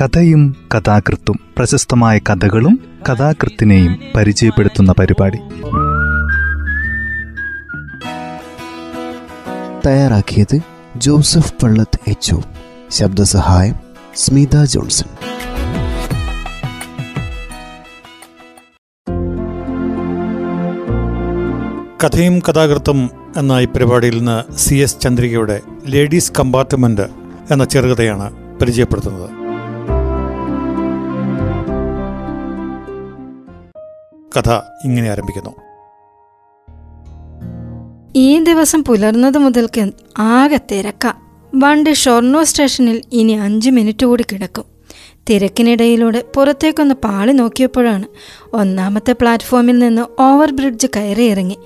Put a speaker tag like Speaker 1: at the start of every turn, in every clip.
Speaker 1: കഥയും കഥാകൃത്തും പ്രശസ്തമായ കഥകളും കഥാകൃത്തിനെയും പരിചയപ്പെടുത്തുന്ന പരിപാടി.
Speaker 2: തയ്യാറാക്കിയത് ജോസഫ് പള്ളത്ത് എച്ച് ശബ്ദസഹായം സ്മിത ജോൺസൺ.
Speaker 3: കഥയും കഥാകൃത്തും എന്ന ഈ പരിപാടിയിൽ നിന്ന് സി എസ് ചന്ദ്രികയുടെ ലേഡീസ് കമ്പാർട്ട്മെന്റ് എന്ന ചെറുകഥയാണ് പരിചയപ്പെടുത്തുന്നത്. കഥ ഇങ്ങനെ ആരംഭിക്കുന്നു.
Speaker 4: ഈ ദിവസം പുലർന്നത് മുതൽക്ക് ആകെ തിരക്ക. വണ്ടി ഷൊർണൂർ സ്റ്റേഷനിൽ ഇനി അഞ്ച് മിനിറ്റ് കൂടി കിടക്കും. തിരക്കിനിടയിലൂടെ പുറത്തേക്കൊന്ന് പാളി നോക്കിയപ്പോഴാണ് ഒന്നാമത്തെ പ്ലാറ്റ്ഫോമിൽ നിന്ന് ഓവർ ബ്രിഡ്ജ് കയറിയിറങ്ങി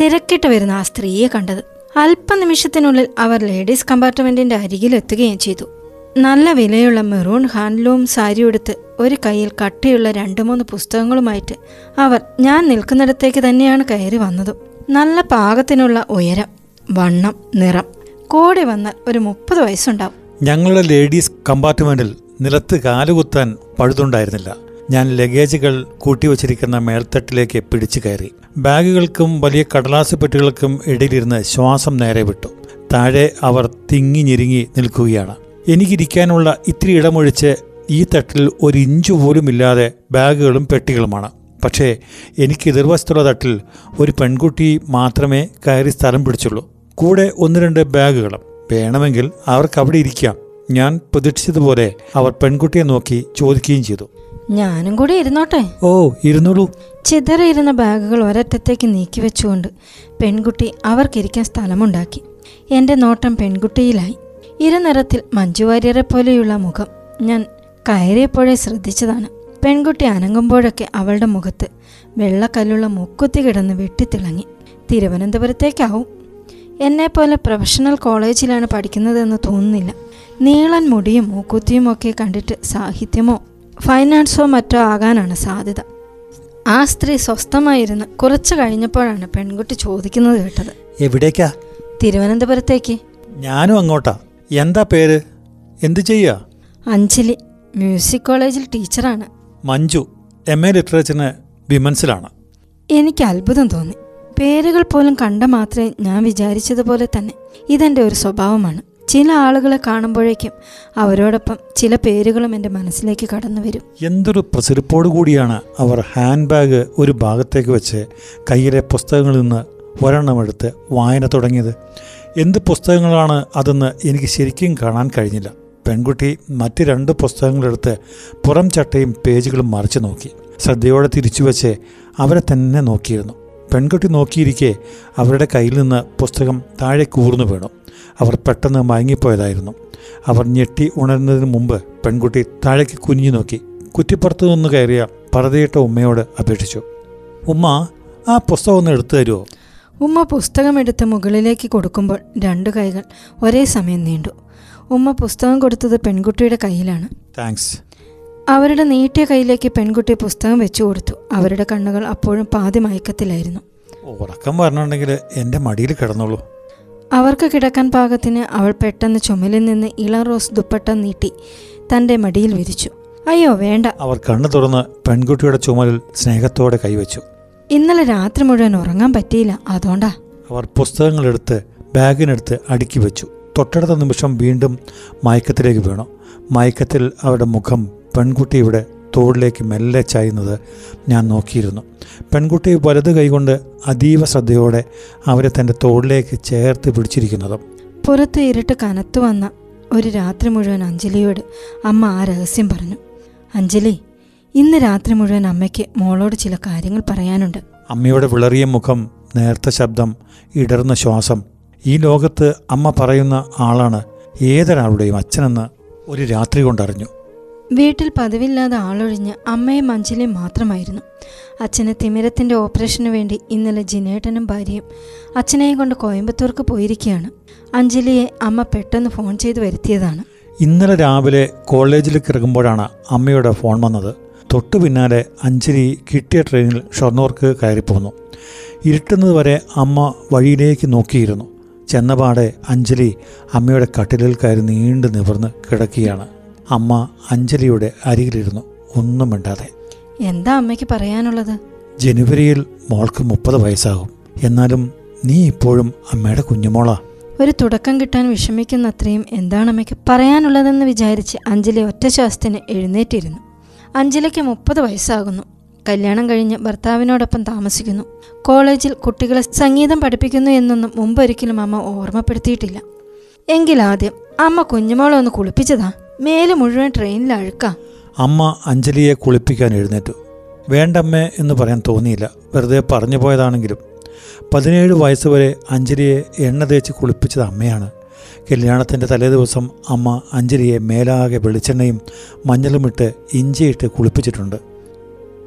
Speaker 4: തിരക്കിട്ട് വരുന്ന ആ സ്ത്രീയെ കണ്ടത്. അല്പനിമിഷത്തിനുള്ളിൽ അവർ ലേഡീസ് കമ്പാർട്ട്മെന്റിന്റെ അരികിലെത്തുകയും ചെയ്തു. നല്ല വിലയുള്ള മെറൂൺ ഹാൻഡ്ലൂം സാരി ഉടുത്ത് ഒരു കയ്യിൽ കട്ടിയുള്ള രണ്ട് മൂന്ന് പുസ്തകങ്ങളുമായിട്ട് അവർ ഞാൻ നിൽക്കുന്നിടത്തേക്ക് തന്നെയാണ് കയറി വന്നതും. നല്ല പാകത്തിനുള്ള ഉയരം വണ്ണം നിറം. കൂടി വന്നാൽ ഒരു മുപ്പത് വയസ്സുണ്ടാവും.
Speaker 3: ഞങ്ങളുടെ ലേഡീസ് കമ്പാർട്ട്മെന്റിൽ നിലത്ത് കാലുകുത്താൻ പഴുതുണ്ടായിരുന്നില്ല. ഞാൻ ലഗേജുകൾ കൂട്ടിവച്ചിരിക്കുന്ന മേൽത്തട്ടിലേക്ക് പിടിച്ചു കയറി. ബാഗുകൾക്കും വലിയ കടലാസ് പെട്ടികൾക്കും ഇടയിലിരുന്ന് ശ്വാസം നേരെ വിട്ടു. താഴെ അവർ തിങ്ങി ഞെരുങ്ങി നിൽക്കുകയാണ്. എനിക്കിരിക്കാനുള്ള ഇത്തിരി ഇടമൊഴിച്ച് ഈ തട്ടിൽ ഒരു ഇഞ്ച് പോലും ഇല്ലാതെ ബാഗുകളും പെട്ടികളുമാണ്. പക്ഷേ എനിക്ക് എതിർവശത്തുള്ള തട്ടിൽ ഒരു പെൺകുട്ടി മാത്രമേ കയറി സ്ഥലം പിടിച്ചുള്ളൂ. കൂടെ ഒന്ന് രണ്ട് ബാഗുകളും. വേണമെങ്കിൽ അവർക്ക് അവിടെ ഇരിക്കാം. ഞാൻ പ്രതീക്ഷിച്ചതുപോലെ അവർ പെൺകുട്ടിയെ നോക്കി ചോദിക്കുകയും ചെയ്തു.
Speaker 4: ഞാനും കൂടി ഇരുന്നോട്ടെ?
Speaker 3: ഓ ഇരുന്നോളൂ.
Speaker 4: ചിതറിയിരുന്ന ബാഗുകൾ ഒരറ്റത്തേക്ക് നീക്കി വെച്ചുകൊണ്ട് പെൺകുട്ടി അവർക്കിരിക്കാൻ സ്ഥലമുണ്ടാക്കി. എന്റെ നോട്ടം പെൺകുട്ടിയിലായി. ഇരുനിറത്തിൽ മഞ്ജുവാര്യരെ പോലെയുള്ള മുഖം ഞാൻ കയറിയപ്പോഴേ ശ്രദ്ധിച്ചതാണ്. പെൺകുട്ടി അനങ്ങുമ്പോഴൊക്കെ അവളുടെ മുഖത്ത് വെള്ളക്കല്ലുള്ള മുക്കുത്തി കിടന്ന് വെട്ടിത്തിളങ്ങി. തിരുവനന്തപുരത്തേക്കാവും. എന്നെപ്പോലെ പ്രൊഫഷണൽ കോളേജിലാണ് പഠിക്കുന്നതെന്ന് തോന്നുന്നില്ല. നീളൻ മുടിയും മൂക്കുത്തിയും ഒക്കെ കണ്ടിട്ട് സാഹിത്യമോ ഫൈനാൻസോ മറ്റോ ആകാനാണ് സാധ്യത. ആ സ്ത്രീ സ്വസ്ഥമായിരുന്ന് കുറച്ചു കഴിഞ്ഞപ്പോഴാണ് പെൺകുട്ടി ചോദിക്കുന്നത് കേട്ടത്.
Speaker 3: എവിടേക്കാ?
Speaker 4: തിരുവനന്തപുരത്തേക്ക്.
Speaker 3: ഞാനും അങ്ങോട്ടാ. എന്താ പേര്? എന്തു ചെയ്യാ?
Speaker 4: അഞ്ജലി മ്യൂസിക് കോളേജിൽ ടീച്ചറാണ്.
Speaker 3: മഞ്ജു എം എ ലിറ്ററേച്ചറിന് വിമൻസിലാണ്.
Speaker 4: എനിക്ക് അത്ഭുതം തോന്നി. പേരുകൾ പോലും കണ്ട മാത്രമേ ഞാൻ വിചാരിച്ചതുപോലെ തന്നെ ഇതെന്റെ ഒരു സ്വഭാവമാണ്. ചില ആളുകളെ കാണുമ്പോഴേക്കും അവരോടൊപ്പം ചില പേരുകളും എന്റെ മനസ്സിലേക്ക് കടന്നു വരും.
Speaker 3: എന്തൊരു പ്രസരിപ്പോടു കൂടിയാണ് അവർ ഹാൻഡ് ബാഗ് ഒരു ഭാഗത്തേക്ക് വെച്ച് കയ്യിലെ പുസ്തകങ്ങളിൽ നിന്ന് ഒരെണ്ണമെടുത്ത് വായന തുടങ്ങിയത്. എന്ത് പുസ്തകങ്ങളാണ് അതെന്ന് എനിക്ക് ശരിക്കും കാണാൻ കഴിഞ്ഞില്ല. പെൺകുട്ടി മറ്റ് രണ്ട് പുസ്തകങ്ങളെടുത്ത് പുറം ചട്ടയും പേജുകളും മറിച്ചു നോക്കി. ശ്രദ്ധയോടെ തിരിച്ചുവച്ച് അവരെ തന്നെ നോക്കിയിരുന്നു. പെൺകുട്ടി നോക്കിയിരിക്കെ അവരുടെ കയ്യിൽ നിന്ന് പുസ്തകം താഴെ കൂർന്നു വീണു. അവർ പെട്ടെന്ന് മയങ്ങിപ്പോയതായിരുന്നു. അവർ ഞെട്ടി ഉണരുന്നതിന് മുമ്പ് പെൺകുട്ടി താഴേക്ക് കുനിഞ്ഞു നോക്കി. കുറ്റിപ്പുറത്തു നിന്ന് കയറിയ പറതയിട്ട ഉമ്മയോട് അപേക്ഷിച്ചു. ഉമ്മ ആ പുസ്തകം ഒന്ന് എടുത്തു തരുമോ
Speaker 4: ഉമ്മ പുസ്തകമെടുത്ത് മുകളിലേക്ക് കൊടുക്കുമ്പോൾ രണ്ടു കൈകൾ ഒരേ സമയം നീണ്ടു. ഉമ്മ പുസ്തകം കൊടുത്തത് പെൺകുട്ടിയുടെ കയ്യിലാണ്.
Speaker 3: താങ്ക്സ്
Speaker 4: അവരുടെ നീട്ടിയ കയ്യിലേക്ക് പെൺകുട്ടി പുസ്തകം വെച്ചു കൊടുത്തു. അവരുടെ കണ്ണുകൾ അപ്പോഴും പാതി മയക്കത്തിലായിരുന്നു.
Speaker 3: ഉറക്കം വരണുണ്ടെങ്കിൽ എന്റെ മടിയിൽ കിടന്നോളൂ.
Speaker 4: അവർക്ക് കിടക്കാൻ പാകത്തിന് അവൾ പെട്ടെന്ന് ചുമലിൽ നിന്ന് ഇളം റോസ് ദുപ്പട്ട നീട്ടി തന്റെ മടിയിൽ വിരിച്ചു. അയ്യോ വേണ്ട.
Speaker 3: അവർ കണ്ണു തുറന്ന് പെൺകുട്ടിയുടെ ചുമലിൽ സ്നേഹത്തോടെ കൈവച്ചു.
Speaker 4: ഇന്നലെ രാത്രി മുഴുവൻ ഉറങ്ങാൻ പറ്റിയില്ല. അതുകൊണ്ടാ.
Speaker 3: അവർ പുസ്തകങ്ങളെടുത്ത് ബാഗിനെടുത്ത് അടുക്കി വെച്ചു. തൊട്ടടുത്ത നിമിഷം വീണ്ടും മയക്കത്തിലേക്ക് വീണു. മയക്കത്തിൽ അവരുടെ മുഖം പെൺകുട്ടിയുടെ തോളിലേക്ക് മെല്ലെ ചായുന്നത് ഞാൻ നോക്കിയിരുന്നു. പെൺകുട്ടി വലത് കൈകൊണ്ട് അതീവ ശ്രദ്ധയോടെ അവരെ തന്റെ തോളിലേക്ക് ചേർത്ത് പിടിച്ചിരിക്കുന്നതും.
Speaker 4: പുറത്ത് ഇരുട്ട് കനത്തു വന്ന ഒരു രാത്രി മുഴുവൻ അഞ്ജലിയോട് അമ്മ ആ രഹസ്യം പറഞ്ഞു. അഞ്ജലി ഇന്ന് രാത്രി മുഴുവൻ അമ്മയ്ക്ക് മോളോട് ചില കാര്യങ്ങൾ പറയാനുണ്ട്.
Speaker 3: അമ്മയുടെ വിളറിയ മുഖം നേർത്ത ശബ്ദം ഇടർന്ന ശ്വാസം. ഈ ലോകത്ത് അമ്മ പറയുന്ന ആളാണ് ഏതൊരാളുടെയും അച്ഛനെന്ന് ഒരു രാത്രി കൊണ്ടറിഞ്ഞു.
Speaker 4: വീട്ടിൽ പതിവില്ലാതെ ആളൊഴിഞ്ഞ് അമ്മയും അഞ്ജലിയും മാത്രമായിരുന്നു. അച്ഛന് തിമിരത്തിന്റെ ഓപ്പറേഷന് വേണ്ടി ഇന്നലെ ജിനേട്ടനും ഭാര്യയും അച്ഛനെയും കൊണ്ട് കോയമ്പത്തൂർക്ക് പോയിരിക്കുകയാണ്. അഞ്ജലിയെ അമ്മ പെട്ടെന്ന് ഫോൺ ചെയ്ത് വരുത്തിയതാണ്.
Speaker 3: ഇന്നലെ രാവിലെ കോളേജിലേക്ക് ഇറങ്ങുമ്പോഴാണ് അമ്മയുടെ ഫോൺ വന്നത്. തൊട്ടു പിന്നാലെ അഞ്ജലി കിട്ടിയ ട്രെയിനിൽ ഷൊർണൂർക്ക് കയറിപ്പോന്നു. ഇരുട്ടുന്നത് വരെ അമ്മ വഴിയിലേക്ക് നോക്കിയിരുന്നു. ചെന്നപാടെ അഞ്ജലി അമ്മയുടെ കട്ടിലിൽ കയറി നീണ്ടു നിവർന്ന് കിടക്കുകയാണ്. അമ്മ അഞ്ജലിയുടെ അരികിലിരുന്നു ഒന്നും മിണ്ടാതെ.
Speaker 4: എന്താ അമ്മയ്ക്ക് പറയാനുള്ളത്?
Speaker 3: ജനുവരിയിൽ മോൾക്ക് മുപ്പത് വയസ്സാകും. എന്നാലും നീ ഇപ്പോഴും അമ്മയുടെ കുഞ്ഞുമോളാ.
Speaker 4: ഒരു തുടക്കം കിട്ടാൻ വിഷമിക്കുന്ന അത്രയും എന്താണ് അമ്മയ്ക്ക് പറയാനുള്ളതെന്ന് വിചാരിച്ച് അഞ്ജലി ഒറ്റ ശ്വാസത്തിന് എഴുന്നേറ്റിരുന്നു. അഞ്ജലിക്ക് മുപ്പത് വയസ്സാകുന്നു. കല്യാണം കഴിഞ്ഞ് ഭർത്താവിനോടൊപ്പം താമസിക്കുന്നു. കോളേജിൽ കുട്ടികളെ സംഗീതം പഠിപ്പിക്കുന്നു എന്നൊന്നും മുമ്പൊരിക്കലും അമ്മ ഓർമ്മപ്പെടുത്തിയിട്ടില്ല. എങ്കിലാദ്യം അമ്മ കുഞ്ഞുമോളെ ഒന്ന് കുളിപ്പിച്ചതാ. മേൽ മുഴുവൻ ട്രെയിനിൽ അഴുക്ക.
Speaker 3: അമ്മ അഞ്ജലിയെ കുളിപ്പിക്കാൻ എഴുന്നേറ്റു. വേണ്ടമ്മേ എന്ന് പറയാൻ തോന്നിയില്ല. വെറുതെ പറഞ്ഞു പോയതാണെങ്കിലും പതിനേഴ് വയസ്സ് വരെ അഞ്ജലിയെ എണ്ണ തേച്ച് കുളിപ്പിച്ചത് അമ്മയാണ്. കല്യാണത്തിന്റെ തലേദിവസം അമ്മ അഞ്ജലിയെ മേലാകെ വെളിച്ചെണ്ണയും മഞ്ഞളുമിട്ട് ഇഞ്ചിയിട്ട് കുളിപ്പിച്ചിട്ടുണ്ട്.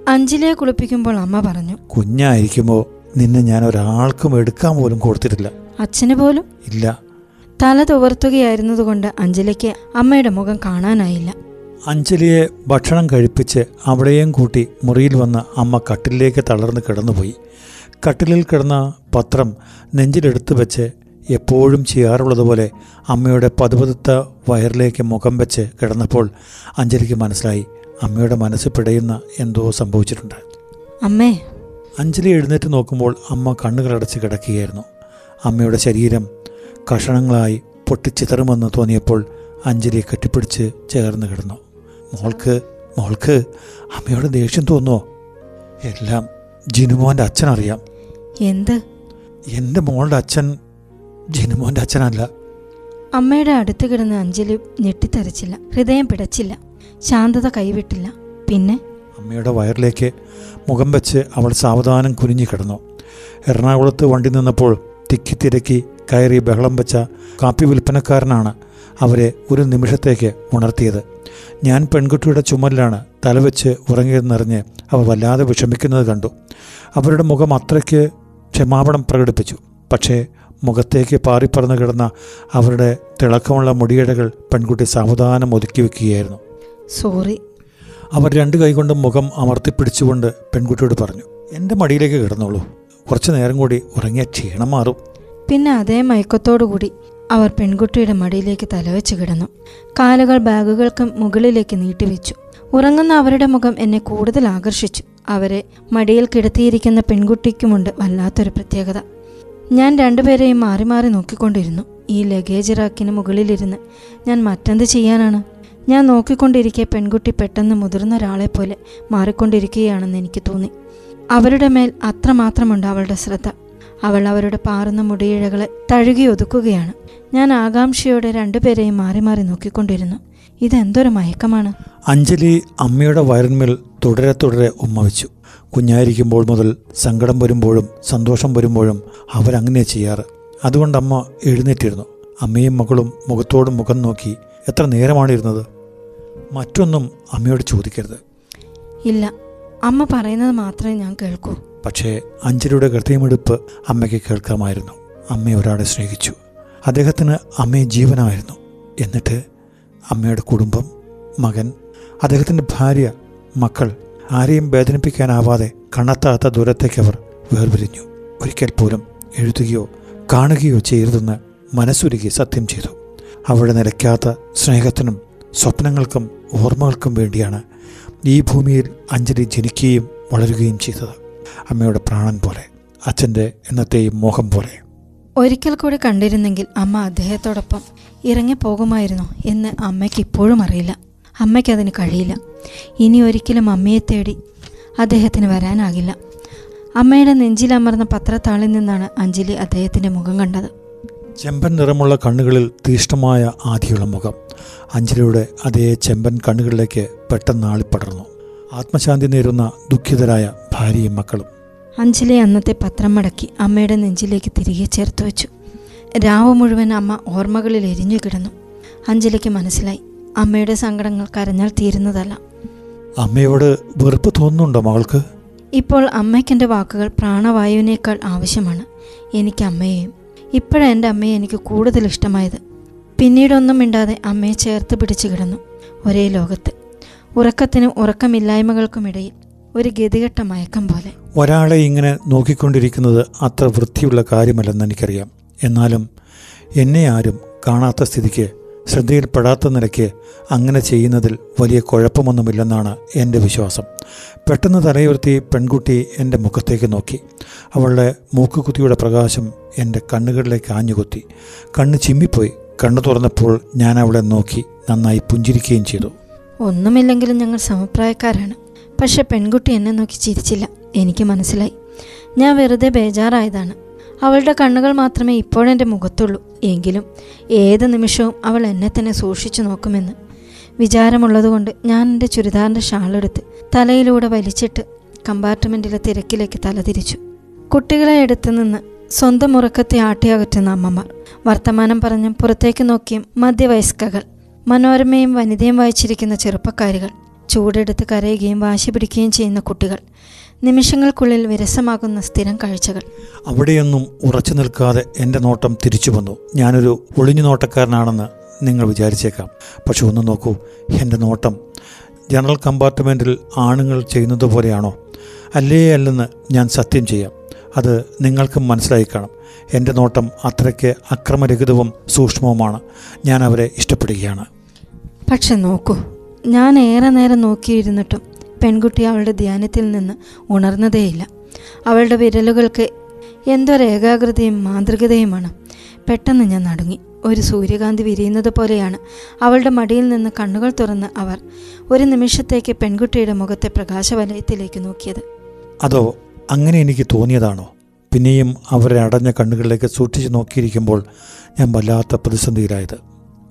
Speaker 4: അഞ്ജലിയെ കുളിപ്പിക്കുമ്പോൾ അമ്മ പറഞ്ഞു
Speaker 3: കുഞ്ഞായിരിക്കുമ്പോൾ നിന്നെ ഞാൻ ഒരാൾക്കും എടുക്കാൻ പോലും കൊടുത്തിട്ടില്ല.
Speaker 4: അച്ഛന് പോലും?
Speaker 3: ഇല്ല.
Speaker 4: തല തുവർത്തുകയായിരുന്നതുകൊണ്ട് അഞ്ജലിക്ക് അമ്മയുടെ മുഖം കാണാനായില്ല.
Speaker 3: അഞ്ജലിയെ ഭക്ഷണം കഴിപ്പിച്ച് അവിടെയും കൂട്ടി മുറിയിൽ വന്ന് അമ്മ കട്ടിലേക്ക് തളർന്ന് കിടന്നുപോയി. കട്ടിലിൽ കിടന്ന പത്രം നെഞ്ചിലെടുത്ത് വെച്ച് എപ്പോഴും ചെയ്യാറുള്ളതുപോലെ അമ്മയുടെ പതുപതുത്ത വയറിലേക്ക് മുഖം വെച്ച് കിടന്നപ്പോൾ അഞ്ജലിക്ക് മനസ്സിലായി അമ്മയുടെ മനസ്സ് പിടയുന്ന എന്തോ സംഭവിച്ചിട്ടുണ്ട്.
Speaker 4: അമ്മേ.
Speaker 3: അഞ്ജലി എഴുന്നേറ്റ് നോക്കുമ്പോൾ അമ്മ കണ്ണുകളടച്ച് കിടക്കുകയായിരുന്നു. അമ്മയുടെ ശരീരം കഷണങ്ങളായി പൊട്ടിച്ചിതറുമെന്ന് തോന്നിയപ്പോൾ അഞ്ജലിയെ കെട്ടിപ്പിടിച്ച് ചേർന്ന് കിടന്നു. മോൾക്ക് മോൾക്ക് അമ്മയോട് ദേഷ്യം തോന്നുമോ എല്ലാം ജിനുമോന്റെ അച്ഛനറിയാം.
Speaker 4: എന്ത്?
Speaker 3: എന്റെ മോളുടെ അച്ഛൻ ജിനുമോന്റെ അച്ഛനല്ല.
Speaker 4: അമ്മയുടെ അടുത്ത് കിടന്ന അഞ്ജലി ഞെട്ടിത്തരച്ചില്ല ഹൃദയം പിടച്ചില്ല ശാന്തത കൈവിട്ടില്ല. പിന്നെ?
Speaker 3: അമ്മയുടെ വയറിലേക്ക് മുഖം വെച്ച് അവൾ സാവധാനം കുനിഞ്ഞു കിടന്നു. എറണാകുളത്ത് വണ്ടി നിന്നപ്പോൾ തിക്കി തിരക്കി കയറി ബഹളം വെച്ച കാപ്പി വിൽപ്പനക്കാരനാണ് അവരെ ഒരു നിമിഷത്തേക്ക് ഉണർത്തിയത്. ഞാൻ പെൺകുട്ടിയുടെ ചുമലിലാണ് തലവെച്ച് ഉറങ്ങിയതെന്നറിഞ്ഞ് അവർ വല്ലാതെ വിഷമിക്കുന്നത് കണ്ടു. അവരുടെ മുഖം അത്രയ്ക്ക് ക്ഷമാപണം പ്രകടിപ്പിച്ചു. പക്ഷേ മുഖത്തേക്ക് പാറിപ്പറന്നു കിടന്ന അവരുടെ തിളക്കമുള്ള മുടിയിഴകൾ പെൺകുട്ടി സാവധാനം ഒതുക്കി വെക്കുകയായിരുന്നു.
Speaker 4: സോറി
Speaker 3: അവർ രണ്ട് കൈകൊണ്ടും മുഖം അമർത്തിപ്പിടിച്ചുകൊണ്ട് പെൺകുട്ടിയോട് പറഞ്ഞു എന്റെ മടിയിലേക്ക് കിടന്നോളൂ. കുറച്ചു നേരം കൂടി ഉറങ്ങിയ ക്ഷീണം മാറും.
Speaker 4: പിന്നെ അതേ മയക്കത്തോടുകൂടി അവർ പെൺകുട്ടിയുടെ മടിയിലേക്ക് തലവെച്ച് കിടന്നു. കാലുകൾ ബാഗുകൾക്ക് മുകളിലേക്ക് നീട്ടിവെച്ചു. ഉറങ്ങുന്ന അവരുടെ മുഖം എന്നെ കൂടുതൽ ആകർഷിച്ചു. അവരെ മടിയിൽ കിടത്തിയിരിക്കുന്ന പെൺകുട്ടിക്കുമുണ്ട് വല്ലാത്തൊരു പ്രത്യേകത. ഞാൻ രണ്ടുപേരെയും മാറി മാറി നോക്കിക്കൊണ്ടിരുന്നു. ഈ ലഗേജ് റാക്കിന് മുകളിലിരുന്ന് ഞാൻ മറ്റെന്ത് ചെയ്യാനാണ്? ഞാൻ നോക്കിക്കൊണ്ടിരിക്കെ പെൺകുട്ടി പെട്ടെന്ന് മുതിർന്ന ഒരാളെ പോലെ മാറിക്കൊണ്ടിരിക്കുകയാണെന്ന് എനിക്ക് തോന്നി. അവരുടെ മേൽ അത്രമാത്രമുണ്ട് അവളുടെ ശ്രദ്ധ. അവൾ അവരുടെ പാറുന്ന മുടിയിഴകളെ തഴുകി ഒതുക്കുകയാണ്. ഞാൻ ആകാംക്ഷയോടെ രണ്ടുപേരെയും മാറി മാറി നോക്കിക്കൊണ്ടിരുന്നു. ഇതെന്തൊരു മയക്കമാണ്.
Speaker 3: അഞ്ജലി അമ്മയുടെ വയറിന്മേൽ തുടരെ തുടരെ ഉമ്മ വെച്ചു. കുഞ്ഞായിരിക്കുമ്പോൾ മുതൽ സങ്കടം വരുമ്പോഴും സന്തോഷം വരുമ്പോഴും അവരങ്ങനെ ചെയ്യാറ്. അതുകൊണ്ട് അമ്മ എഴുന്നേറ്റിരുന്നു. അമ്മയും മകളും മുഖത്തോടും മുഖം നോക്കി എത്ര നേരമാണ് ഇരുന്നത് മറ്റൊന്നും അമ്മയോട് ചോദിക്കരുത്.
Speaker 4: ഇല്ല അമ്മ പറയുന്നത് മാത്രമേ ഞാൻ കേൾക്കൂ.
Speaker 3: പക്ഷേ അഞ്ജലിയുടെ ഹൃദയമെടുപ്പ് അമ്മയ്ക്ക് കേൾക്കാമായിരുന്നു. അമ്മയെ ഒരാളെ സ്നേഹിച്ചു. അദ്ദേഹത്തിന് അമ്മയെ ജീവനായിരുന്നു. എന്നിട്ട് അമ്മയുടെ കുടുംബം മകൻ അദ്ദേഹത്തിന്റെ ഭാര്യ മക്കൾ ആരെയും വേദനിപ്പിക്കാനാവാതെ കണ്ണത്താത്ത ദൂരത്തേക്ക് അവർ വേർപിരിഞ്ഞു. ഒരിക്കൽ പോലും എഴുതുകയോ കാണുകയോ ചെയ്യരുതെന്ന് മനസ്സുരുകി സത്യം ചെയ്തു. അവിടെ നിലയ്ക്കാത്ത സ്നേഹത്തിനും സ്വപ്നങ്ങൾക്കും ഓർമ്മകൾക്കും വേണ്ടിയാണ് ഈ ഭൂമിയിൽ അഞ്ജലി ജനിക്കുകയും വളരുകയും ചെയ്തത്. അമ്മയുടെ പ്രാണൻ പോലെ അച്ഛന്റെ എന്നത്തെയും മോഹം പോലെ.
Speaker 4: ഒരിക്കൽ കൂടി കണ്ടിരുന്നെങ്കിൽ അമ്മ അദ്ദേഹത്തോടൊപ്പം ഇറങ്ങിപ്പോകുമായിരുന്നു എന്ന് അമ്മയ്ക്ക് ഇപ്പോഴും അറിയില്ല. അമ്മയ്ക്കതിന് കഴിയില്ല. ഇനി ഒരിക്കലും അമ്മയെ തേടി അദ്ദേഹത്തിന് വരാനാകില്ല. അമ്മയുടെ നെഞ്ചിലമർന്ന പത്രത്താളിൽ നിന്നാണ് അഞ്ജലി അദ്ദേഹത്തിന്റെ മുഖം കണ്ടത്.
Speaker 3: ചെമ്പൻ നിറമുള്ള കണ്ണുകളിൽ തീഷ്ണമായ ആധിയുള്ള മുഖം. അഞ്ജലിയുടെ അതേ ചെമ്പൻ കണ്ണുകളിലേക്ക് പെട്ടെന്ന് ആളിപ്പടർന്നു. ആത്മശാന്തി നേരുന്ന ദുഃഖിതരായ ഭാര്യയും മക്കളും.
Speaker 4: അഞ്ജലി അന്നത്തെ പത്രം മടക്കി അമ്മയുടെ നെഞ്ചിലേക്ക് തിരികെ ചേർത്ത് വെച്ചു. രാവ് മുഴുവൻ അമ്മ ഓർമ്മകളിൽ എരിഞ്ഞു കിടന്നു. അഞ്ജലിക്ക് മനസ്സിലായി. അമ്മയുടെ സങ്കടങ്ങൾ കരഞ്ഞാൽ തീരുന്നതല്ല.
Speaker 3: അമ്മയോട് വെറുപ്പ് തോന്നുന്നുണ്ടോ മകൾക്ക്?
Speaker 4: ഇപ്പോൾ അമ്മയ്ക്കെന്റെ വാക്കുകൾ പ്രാണവായുവിനേക്കാൾ ആവശ്യമാണ്. എനിക്ക് അമ്മയെയും ഇപ്പോഴാണ് എന്റെ അമ്മയെ എനിക്ക് കൂടുതൽ ഇഷ്ടമായത്. പിന്നീടൊന്നും മിണ്ടാതെ അമ്മയെ ചേർത്ത് പിടിച്ചു കിടന്നു ഒരേ ലോകത്ത്. ഉറക്കത്തിനും ഉറക്കമില്ലായ്മകൾക്കുമിടയിൽ ഒരു ഗതികെട്ട മയക്കം പോലെ.
Speaker 3: ഒരാളെ ഇങ്ങനെ നോക്കിക്കൊണ്ടിരിക്കുന്നത് അത്ര വൃത്തിയുള്ള കാര്യമല്ലെന്ന് എനിക്കറിയാം. എന്നാലും എന്നെ ആരും കാണാത്ത സ്ഥിതിക്ക് ശ്രദ്ധയിൽപ്പെടാത്ത നിലയ്ക്ക് അങ്ങനെ ചെയ്യുന്നതിൽ വലിയ കുഴപ്പമൊന്നുമില്ലെന്നാണ് എന്റെ വിശ്വാസം. പെട്ടെന്ന് തലയുയർത്തി പെൺകുട്ടി എന്റെ മുഖത്തേക്ക് നോക്കി. അവളുടെ മൂക്കുകുത്തിയുടെ പ്രകാശം എന്റെ കണ്ണുകളിലേക്ക് ആഞ്ഞുകുത്തി. കണ്ണ് ചിമ്മിപ്പോയി. കണ്ണു തുറന്നപ്പോൾ ഞാൻ അവളെ നോക്കി നന്നായി പുഞ്ചിരിക്കുകയും ചെയ്തു.
Speaker 4: ഒന്നുമില്ലെങ്കിലും ഞങ്ങൾ സമപ്രായക്കാരാണ്. പക്ഷെ പെൺകുട്ടി എന്നെ നോക്കി ചിരിച്ചില്ല. എനിക്ക് മനസ്സിലായി. ഞാൻ വെറുതെ ബേജാറായതാണ്. അവളുടെ കണ്ണുകൾ മാത്രമേ ഇപ്പോഴെന്റെ മുഖത്തുള്ളൂ. എങ്കിലും ഏത് നിമിഷവും അവൾ എന്നെ തന്നെ സൂക്ഷിച്ചു നോക്കുമെന്ന് വിചാരമുള്ളതുകൊണ്ട് ഞാൻ എന്റെ ചുരിദാറിന്റെ ഷാളെടുത്ത് തലയിലൂടെ വലിച്ചിട്ട് കമ്പാർട്ട്മെന്റിലെ തിരക്കിലേക്ക് തലതിരിച്ചു. കുട്ടികളെ എടുത്തു നിന്ന് സ്വന്തം ഉറക്കത്തെ ആട്ടിയകറ്റുന്ന അമ്മമാർ. വർത്തമാനം പറഞ്ഞും പുറത്തേക്ക് നോക്കിയും മധ്യവയസ്കകൾ മനോരമയും വനിതയും വായിച്ചിരിക്കുന്ന ചെറുപ്പക്കാരികൾ ചൂടെടുത്ത് കരയുകയും വാശി പിടിക്കുകയും ചെയ്യുന്ന കുട്ടികൾ നിമിഷങ്ങൾക്കുള്ളിൽ വിരസമാകുന്ന സ്ഥിരം കാഴ്ചകൾ.
Speaker 3: അവിടെയൊന്നും ഉറച്ചു നിൽക്കാതെ എന്റെ നോട്ടം തിരിച്ചു വന്നു. ഞാനൊരു ഒളിഞ്ഞു നോട്ടക്കാരനാണെന്ന് നിങ്ങൾ വിചാരിച്ചേക്കാം. പക്ഷെ ഒന്ന് നോക്കൂ എന്റെ നോട്ടം ജനറൽ കമ്പാർട്ട്മെന്റിൽ ആണുങ്ങൾ ചെയ്യുന്നത് പോലെയാണോ? അല്ലേ അല്ലെന്ന് ഞാൻ സത്യം ചെയ്യാം. അത് നിങ്ങൾക്കും മനസ്സിലായി കാണും. എന്റെ നോട്ടം അത്രയ്ക്ക് അക്രമരഹിതവും സൂക്ഷ്മവുമാണ്. ഞാൻ അവരെ ഇഷ്ടപ്പെടുകയാണ്.
Speaker 4: പക്ഷെ നോക്കൂ ഞാൻ ഏറെ നേരം നോക്കിയിരുന്നിട്ടും പെൺകുട്ടി അവളുടെ ധ്യാനത്തിൽ നിന്ന് ഉണർന്നതേയില്ല. അവളുടെ വിരലുകൾക്ക് എന്തൊരു ഏകാഗ്രതയും മാന്ത്രികതയുമാണ്. പെട്ടെന്ന് ഞാൻ നടുങ്ങി. ഒരു സൂര്യകാന്തി വിരിയുന്നത് പോലെയാണ്. അവളുടെ മടിയിൽ നിന്ന് കണ്ണുകൾ തുറന്ന് അവർ ഒരു നിമിഷത്തേക്ക് പെൺകുട്ടിയുടെ മുഖത്തെ പ്രകാശവലയത്തിലേക്ക് നോക്കിയത്.
Speaker 3: അതോ അങ്ങനെ എനിക്ക് തോന്നിയതാണോ? പിന്നെയും അവരെ അടഞ്ഞ കണ്ണുകളിലേക്ക് സൂക്ഷിച്ചു നോക്കിയിരിക്കുമ്പോൾ ഞാൻ വല്ലാത്ത പ്രതിസന്ധിയിലായത്.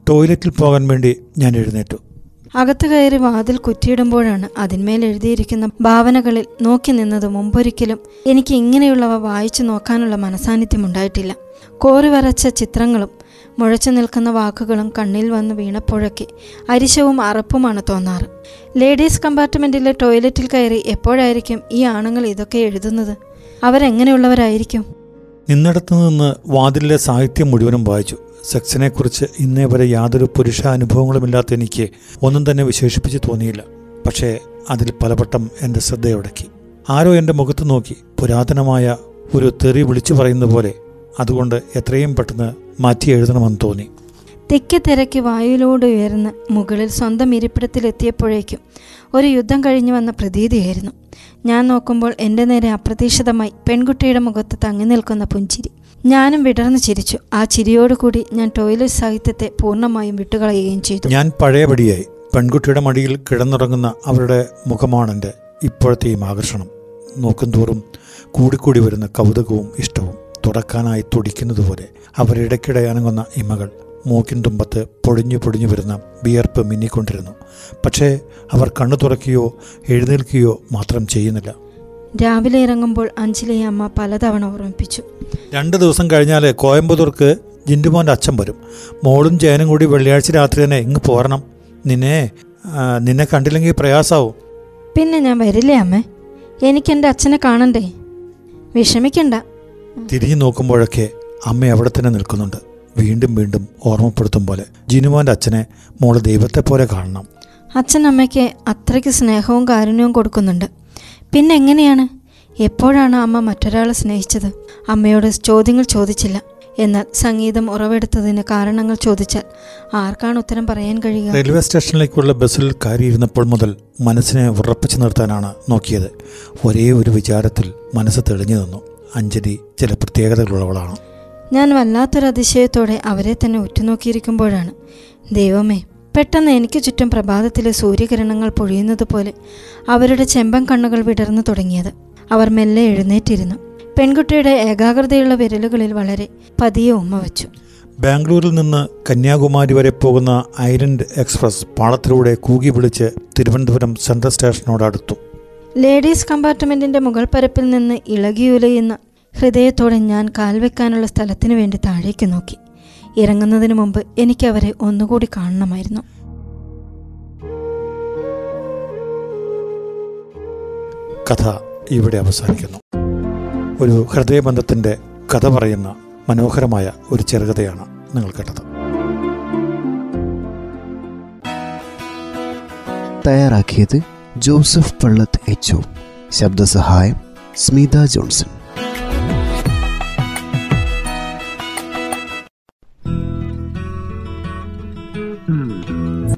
Speaker 3: ടോയ്ലറ്റിൽ പോകാൻ വേണ്ടി ഞാൻ എഴുന്നേറ്റു.
Speaker 4: അകത്ത് കയറി വാതിൽ കുറ്റിയിടുമ്പോഴാണ് അതിന്മേൽ എഴുതിയിരിക്കുന്ന ഭാവനകളിൽ നോക്കി നിന്നത് മുമ്പൊരിക്കലും എനിക്ക് ഇങ്ങനെയുള്ളവ വായിച്ചു നോക്കാനുള്ള മനസാന്നിധ്യം ഉണ്ടായിട്ടില്ല കോറി വരച്ച ചിത്രങ്ങളും മുഴച്ചു നിൽക്കുന്ന വാക്കുകളും കണ്ണിൽ വന്ന് വീണപ്പോഴൊക്കെ അരിശവും അറപ്പുമാണ് തോന്നാറ്. ലേഡീസ് കമ്പാർട്ട്മെന്റിലെ ടോയ്ലറ്റിൽ കയറി എപ്പോഴായിരിക്കും ഈ ആണുങ്ങൾ ഇതൊക്കെ എഴുതുന്നത്? അവരെങ്ങനെയുള്ളവരായിരിക്കും?
Speaker 3: നിന്നിടത്തു നിന്ന് വാതിലിലെ സാഹിത്യം മുഴുവനും വായിച്ചു. സെക്സിനെക്കുറിച്ച് ഇന്നേ വരെ യാതൊരു പുരുഷ അനുഭവങ്ങളുമില്ലാത്ത എനിക്ക് ഒന്നും തന്നെ വിശേഷിപ്പിച്ച് തോന്നിയില്ല. പക്ഷേ അതിൽ പലവട്ടം എന്റെ ശ്രദ്ധയുടക്കി. ആരോ എന്റെ മുഖത്ത് നോക്കി പുരാതനമായ ഒരു തെറി വിളിച്ചു പറയുന്ന പോലെ അതുകൊണ്ട് എത്രയും പെട്ടെന്ന് മാറ്റി എഴുതണമെന്ന് തോന്നി.
Speaker 4: തെക്കി തിരക്കി വായുവിലൂടെ ഉയർന്ന് മുകളിൽ സ്വന്തം ഇരിപ്പിടത്തിലെത്തിയപ്പോഴേക്കും ഒരു യുദ്ധം കഴിഞ്ഞു വന്ന പ്രതീതിയായിരുന്നു. ഞാൻ നോക്കുമ്പോൾ എന്റെ നേരെ അപ്രതീക്ഷിതമായി പെൺകുട്ടിയുടെ മുഖത്ത് തങ്ങി നിൽക്കുന്ന പുഞ്ചിരി. ഞാനും വിടർന്നു ചിരിച്ചു. ആ ചിരിയോടുകൂടി ഞാൻ ടോയ്ലറ്റ് സാഹിത്യത്തെ പൂർണമായും വിട്ടുകളയുകയും ചെയ്തു.
Speaker 3: ഞാൻ പഴയപടിയായി. പെൺകുട്ടിയുടെ മടിയിൽ കിടന്നുറങ്ങുന്ന അവരുടെ മുഖമാണെന്റെ ഇപ്പോഴത്തെയും ആകർഷണം. നോക്കും തോറും കൂടിക്കൂടി വരുന്ന കൗതുകവും ഇഷ്ടവും തുടക്കാനായി തുടിക്കുന്നതുപോലെ അവരിടയ്ക്കിടെ അനങ്ങുന്ന ഇമകൾ മൂക്കിൻ തുമ്പത്ത് പൊടിഞ്ഞു പൊടിഞ്ഞു വരുന്ന വിയർപ്പ് മിന്നിക്കൊണ്ടിരുന്നു. പക്ഷേ അവർ കണ്ണു തുറക്കുകയോ എഴുന്നേൽക്കുകയോ മാത്രം ചെയ്യുന്നില്ല.
Speaker 4: രാവിലെ ഇറങ്ങുമ്പോൾ അഞ്ജലിയെ അമ്മ പലതവണ ഓർമ്മിപ്പിച്ചു.
Speaker 3: രണ്ട് ദിവസം കഴിഞ്ഞാൽ കോയമ്പത്തൂർക്ക് ജിൻഡുമോന്റെ അച്ഛൻ വരും. മോളും ജയനും കൂടി വെള്ളിയാഴ്ച രാത്രി തന്നെ ഇങ്ങ് പോരണം. നിന്നെ നിന്നെ കണ്ടില്ലെങ്കിൽ പ്രയാസാവും.
Speaker 4: പിന്നെ ഞാൻ വരില്ലേ അമ്മേ? എനിക്ക് എന്റെ അച്ഛനെ കാണണ്ടേ? വിഷമിക്കണ്ട.
Speaker 3: തിരിഞ്ഞു നോക്കുമ്പോഴൊക്കെ അമ്മ അവിടെ തന്നെ നിൽക്കുന്നുണ്ട്. വീണ്ടും വീണ്ടും ഓർമ്മപ്പെടുത്തും പോലെ ജിനുമോന്റെ അച്ഛനെ മോൾ ദൈവത്തെ പോലെ കാണണം.
Speaker 4: അച്ഛൻ അമ്മയ്ക്ക് അത്രയ്ക്ക് സ്നേഹവും കാരുണ്യവും കൊടുക്കുന്നുണ്ട്. പിന്നെ എങ്ങനെയാണ് എപ്പോഴാണ് അമ്മ മറ്റൊരാളെ സ്നേഹിച്ചത്? അമ്മയോട് ചോദ്യങ്ങൾ ചോദിച്ചില്ല. എന്നാൽ സംഗീതം ഉറവെടുത്തതിന് കാരണങ്ങൾ ചോദിച്ചാൽ ആർക്കാണ് ഉത്തരം പറയാൻ കഴിയുക?
Speaker 3: റെയിൽവേ സ്റ്റേഷനിലേക്കുള്ള ബസ്സിൽ കയറിയിരുന്നപ്പോൾ മുതൽ മനസ്സിനെ ഉറപ്പിച്ചു നിർത്താനാണ് നോക്കിയത്. ഒരേ ഒരു വിചാരത്തിൽ മനസ്സ് തെളിഞ്ഞു നിന്നു. അഞ്ജലി ചില പ്രത്യേകതകളുള്ളവളാണ്.
Speaker 4: ഞാൻ വല്ലാത്തൊരു അതിശയത്തോടെ അവരെ തന്നെ ഉറ്റുനോക്കിയിരിക്കുമ്പോഴാണ്. ദൈവമേ പെട്ടെന്ന് എനിക്ക് ചുറ്റും പ്രഭാതത്തിലെ സൂര്യകിരണങ്ങൾ പൊഴിയുന്നത് പോലെ അവരുടെ ചെമ്പൻ കണ്ണുകൾ വിടർന്നു തുടങ്ങിയത്. അവർ മെല്ലെ എഴുന്നേറ്റിരുന്നു. പെൺകുട്ടിയുടെ ഏകാഗ്രതയുള്ള വിരലുകളിൽ വളരെ പതിയെ ഉമ്മ വച്ചു.
Speaker 3: ബാംഗ്ലൂരിൽ നിന്ന് കന്യാകുമാരി വരെ പോകുന്ന ഐലൻഡ് എക്സ്പ്രസ് പാളത്തിലൂടെ കൂകി വിളിച്ച് തിരുവനന്തപുരം സെൻട്രൽ സ്റ്റേഷനോട് അടുത്തു.
Speaker 4: ലേഡീസ് കമ്പാർട്ട്മെന്റിന്റെ മുകൾ പരപ്പിൽ നിന്ന് ഇളകിയുലയുന്ന ഹൃദയത്തോടെ ഞാൻ കാൽവെക്കാനുള്ള സ്ഥലത്തിനു വേണ്ടി താഴേക്ക് നോക്കി. ഇറങ്ങുന്നതിന് മുമ്പ് എനിക്ക് അവരെ ഒന്നുകൂടി കാണണമായിരുന്നു.
Speaker 3: കഥ ഇവിടെ അവസാനിക്കുന്നു. ഒരു ഹൃദയബന്ധത്തിന്റെ കഥ പറയുന്ന മനോഹരമായ ഒരു ചെറുകഥയാണ് നിങ്ങൾ കേട്ടത്.
Speaker 2: തയ്യാറാക്കിയത് ജോസഫ് പള്ളത്ത് എച്ച് ശബ്ദസഹായം സ്മിത ജോൺസൺ.